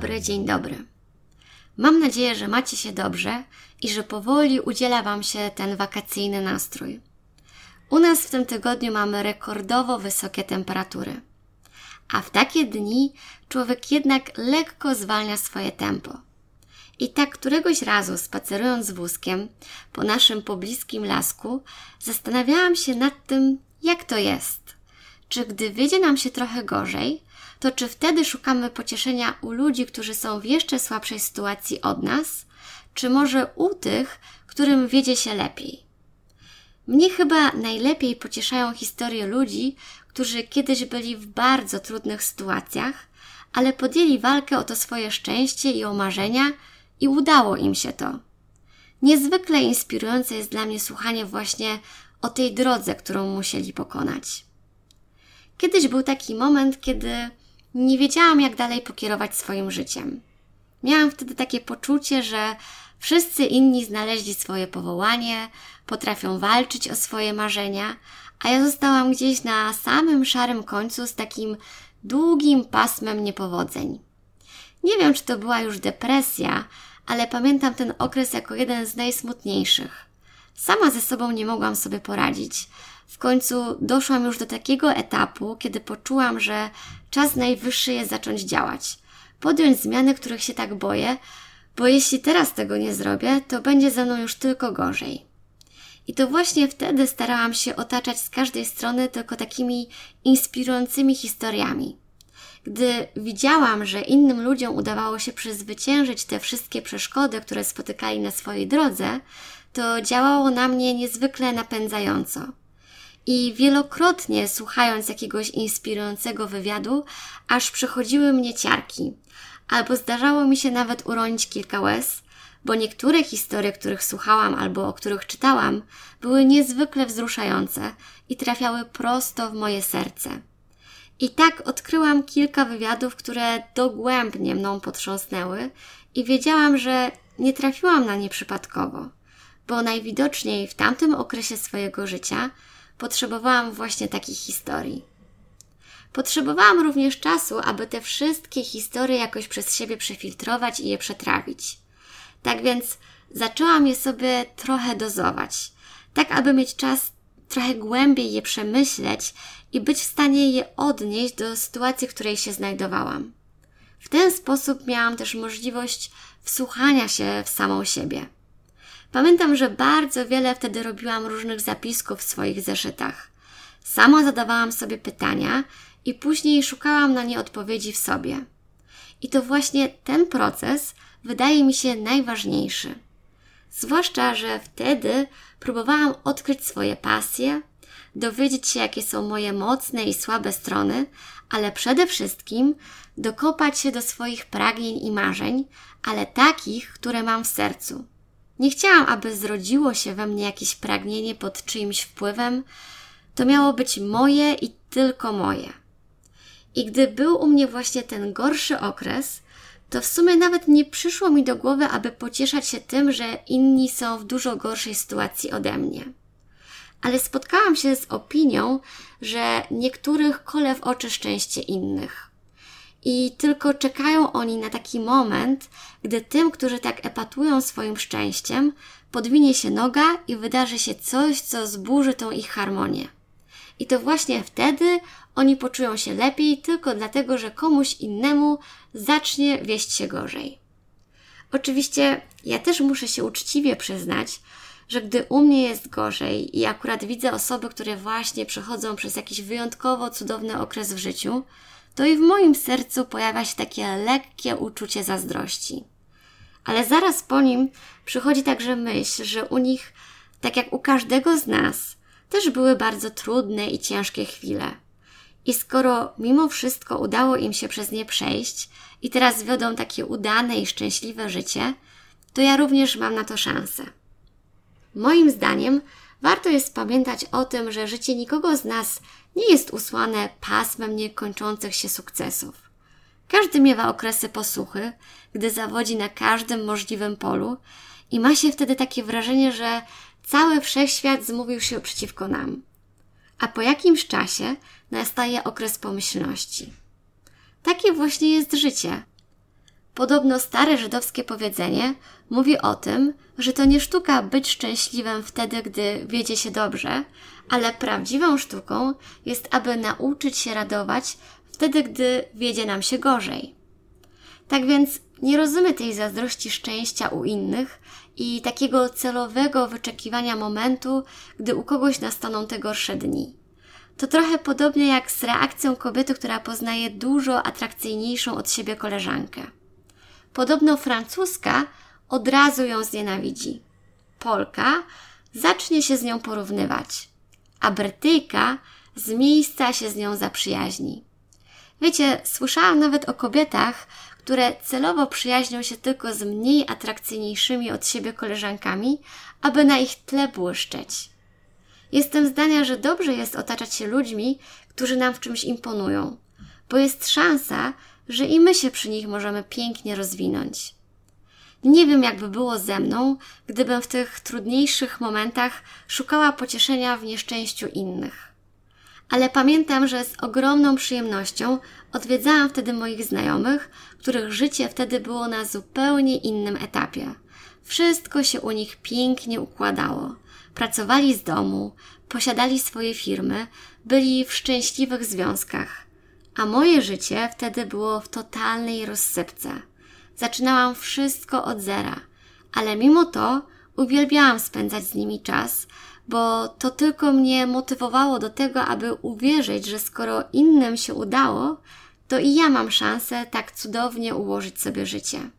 dobry, dzień dobry. Mam nadzieję, że macie się dobrze i że powoli udziela Wam się ten wakacyjny nastrój. U nas w tym tygodniu mamy rekordowo wysokie temperatury. A w takie dni człowiek jednak lekko zwalnia swoje tempo. I tak któregoś razu spacerując wózkiem po naszym pobliskim lasku, zastanawiałam się nad tym, jak to jest. Czy gdy wiedzie nam się trochę gorzej, to czy wtedy szukamy pocieszenia u ludzi, którzy są w jeszcze słabszej sytuacji od nas, czy może u tych, którym wiedzie się lepiej? Mnie chyba najlepiej pocieszają historie ludzi, którzy kiedyś byli w bardzo trudnych sytuacjach, ale podjęli walkę o to swoje szczęście i o marzenia i udało im się to. Niezwykle inspirujące jest dla mnie słuchanie właśnie o tej drodze, którą musieli pokonać. Kiedyś był taki moment, kiedy nie wiedziałam, jak dalej pokierować swoim życiem. Miałam wtedy takie poczucie, że wszyscy inni znaleźli swoje powołanie, potrafią walczyć o swoje marzenia, a ja zostałam gdzieś na samym szarym końcu z takim długim pasmem niepowodzeń. Nie wiem, czy to była już depresja, ale pamiętam ten okres jako jeden z najsmutniejszych. Sama ze sobą nie mogłam sobie poradzić. W końcu doszłam już do takiego etapu, kiedy poczułam, że czas najwyższy jest zacząć działać. Podjąć zmiany, których się tak boję, bo jeśli teraz tego nie zrobię, to będzie ze mną już tylko gorzej. I to właśnie wtedy starałam się otaczać z każdej strony tylko takimi inspirującymi historiami. Gdy widziałam, że innym ludziom udawało się przezwyciężyć te wszystkie przeszkody, które spotykali na swojej drodze, to działało na mnie niezwykle napędzająco. I wielokrotnie słuchając jakiegoś inspirującego wywiadu, aż przechodziły mnie ciarki, albo zdarzało mi się nawet uronić kilka łez, bo niektóre historie, których słuchałam albo o których czytałam, były niezwykle wzruszające i trafiały prosto w moje serce. I tak odkryłam kilka wywiadów, które dogłębnie mną potrząsnęły i wiedziałam, że nie trafiłam na nie przypadkowo, bo najwidoczniej w tamtym okresie swojego życia potrzebowałam właśnie takich historii. Potrzebowałam również czasu, aby te wszystkie historie jakoś przez siebie przefiltrować i je przetrawić. Tak więc zaczęłam je sobie trochę dozować, tak aby mieć czas trochę głębiej je przemyśleć i być w stanie je odnieść do sytuacji, w której się znajdowałam. W ten sposób miałam też możliwość wsłuchania się w samą siebie. Pamiętam, że bardzo wiele wtedy robiłam różnych zapisków w swoich zeszytach. Sama zadawałam sobie pytania i później szukałam na nie odpowiedzi w sobie. I to właśnie ten proces wydaje mi się najważniejszy. Zwłaszcza, że wtedy próbowałam odkryć swoje pasje, dowiedzieć się, jakie są moje mocne i słabe strony, ale przede wszystkim dokopać się do swoich pragnień i marzeń, ale takich, które mam w sercu. Nie chciałam, aby zrodziło się we mnie jakieś pragnienie pod czyimś wpływem. To miało być moje i tylko moje. I gdy był u mnie właśnie ten gorszy okres, to w sumie nawet nie przyszło mi do głowy, aby pocieszać się tym, że inni są w dużo gorszej sytuacji ode mnie. Ale spotkałam się z opinią, że niektórych kole w oczy szczęście innych. I tylko czekają oni na taki moment, gdy tym, którzy tak epatują swoim szczęściem, podwinie się noga i wydarzy się coś, co zburzy tą ich harmonię. I to właśnie wtedy oni poczują się lepiej tylko dlatego, że komuś innemu zacznie wieść się gorzej. Oczywiście ja też muszę się uczciwie przyznać, że gdy u mnie jest gorzej i akurat widzę osoby, które właśnie przechodzą przez jakiś wyjątkowo cudowny okres w życiu, to i w moim sercu pojawia się takie lekkie uczucie zazdrości. Ale zaraz po nim przychodzi także myśl, że u nich, tak jak u każdego z nas, też były bardzo trudne i ciężkie chwile. I skoro mimo wszystko udało im się przez nie przejść i teraz wiodą takie udane i szczęśliwe życie, to ja również mam na to szansę. Moim zdaniem warto jest pamiętać o tym, że życie nikogo z nas nie jest usłane pasmem niekończących się sukcesów. Każdy miewa okresy posłuchy, gdy zawodzi na każdym możliwym polu i ma się wtedy takie wrażenie, że cały wszechświat zmówił się przeciwko nam. A po jakimś czasie nastaje okres pomyślności. Takie właśnie jest życie. Podobno stare żydowskie powiedzenie mówi o tym, że to nie sztuka być szczęśliwym wtedy, gdy wiedzie się dobrze, ale prawdziwą sztuką jest, aby nauczyć się radować wtedy, gdy wiedzie nam się gorzej. Tak więc nie rozumiem tej zazdrości szczęścia u innych i takiego celowego wyczekiwania momentu, gdy u kogoś nastaną te gorsze dni. To trochę podobnie jak z reakcją kobiety, która poznaje dużo atrakcyjniejszą od siebie koleżankę. Podobno francuska od razu ją znienawidzi. Polka zacznie się z nią porównywać, a Brytyjka z miejsca się z nią zaprzyjaźni. Wiecie, słyszałam nawet o kobietach, które celowo przyjaźnią się tylko z mniej atrakcyjniejszymi od siebie koleżankami, aby na ich tle błyszczeć. Jestem zdania, że dobrze jest otaczać się ludźmi, którzy nam w czymś imponują, bo jest szansa, że i my się przy nich możemy pięknie rozwinąć. Nie wiem, jakby było ze mną, gdybym w tych trudniejszych momentach szukała pocieszenia w nieszczęściu innych. Ale pamiętam, że z ogromną przyjemnością odwiedzałam wtedy moich znajomych, których życie wtedy było na zupełnie innym etapie. Wszystko się u nich pięknie układało. Pracowali z domu, posiadali swoje firmy, byli w szczęśliwych związkach. A moje życie wtedy było w totalnej rozsypce. Zaczynałam wszystko od zera, ale mimo to uwielbiałam spędzać z nimi czas, bo to tylko mnie motywowało do tego, aby uwierzyć, że skoro innym się udało, to i ja mam szansę tak cudownie ułożyć sobie życie.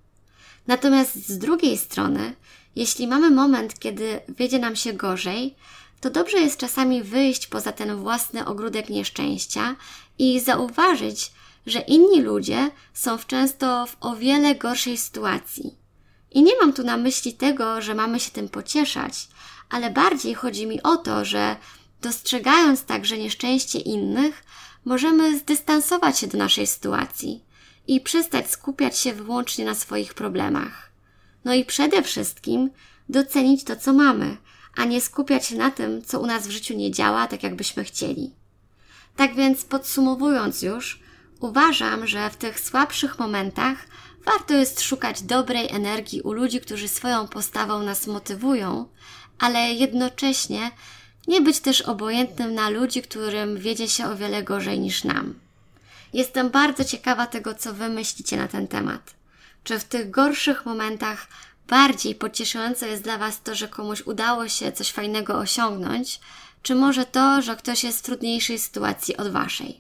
Natomiast z drugiej strony, jeśli mamy moment, kiedy wiedzie nam się gorzej, to dobrze jest czasami wyjść poza ten własny ogródek nieszczęścia i zauważyć, że inni ludzie są w często w o wiele gorszej sytuacji. I nie mam tu na myśli tego, że mamy się tym pocieszać, ale bardziej chodzi mi o to, że dostrzegając także nieszczęście innych, możemy zdystansować się do naszej sytuacji i przestać skupiać się wyłącznie na swoich problemach. No i przede wszystkim docenić to, co mamy, a nie skupiać się na tym, co u nas w życiu nie działa tak, jakbyśmy chcieli. Tak więc podsumowując już, uważam, że w tych słabszych momentach warto jest szukać dobrej energii u ludzi, którzy swoją postawą nas motywują, ale jednocześnie nie być też obojętnym na ludzi, którym wiedzie się o wiele gorzej niż nam. Jestem bardzo ciekawa tego, co Wy myślicie na ten temat. Czy w tych gorszych momentach bardziej pocieszające jest dla Was to, że komuś udało się coś fajnego osiągnąć, czy może to, że ktoś jest w trudniejszej sytuacji od Waszej?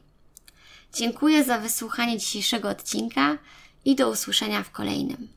Dziękuję za wysłuchanie dzisiejszego odcinka i do usłyszenia w kolejnym.